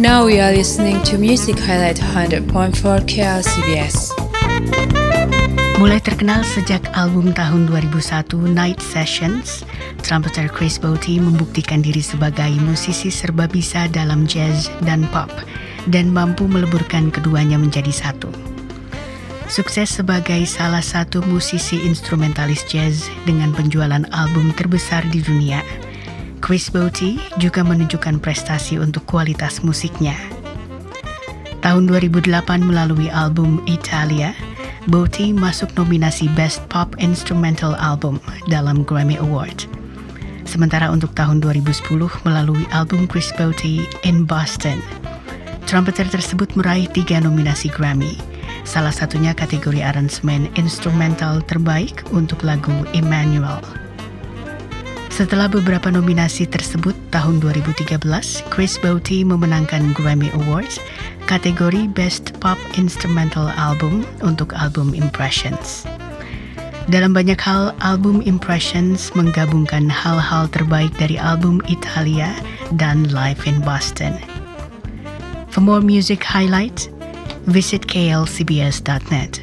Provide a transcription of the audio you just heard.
Now we are listening to Music Highlight 100.4 KLCBS. Mulai terkenal sejak album tahun 2001 Night Sessions, trumpeter Chris Botti membuktikan diri sebagai musisi serba bisa dalam jazz dan pop dan mampu meleburkan keduanya menjadi satu. Sukses sebagai salah satu musisi instrumentalis jazz dengan penjualan album terbesar di dunia, Chris Botti juga menunjukkan prestasi untuk kualitas musiknya. Tahun 2008 melalui album Italia, Botti masuk nominasi Best Pop Instrumental Album dalam Grammy Award. Sementara untuk tahun 2010 melalui album Chris Botti in Boston, trumpeter tersebut meraih tiga nominasi Grammy, salah satunya kategori aransemen instrumental terbaik untuk lagu Emmanuel. Setelah beberapa nominasi tersebut tahun 2013, Chris Botti memenangkan Grammy Awards kategori Best Pop Instrumental Album untuk album Impressions. Dalam banyak hal, album Impressions menggabungkan hal-hal terbaik dari album Italia dan Live in Boston. For more music highlights, visit klcbs.net.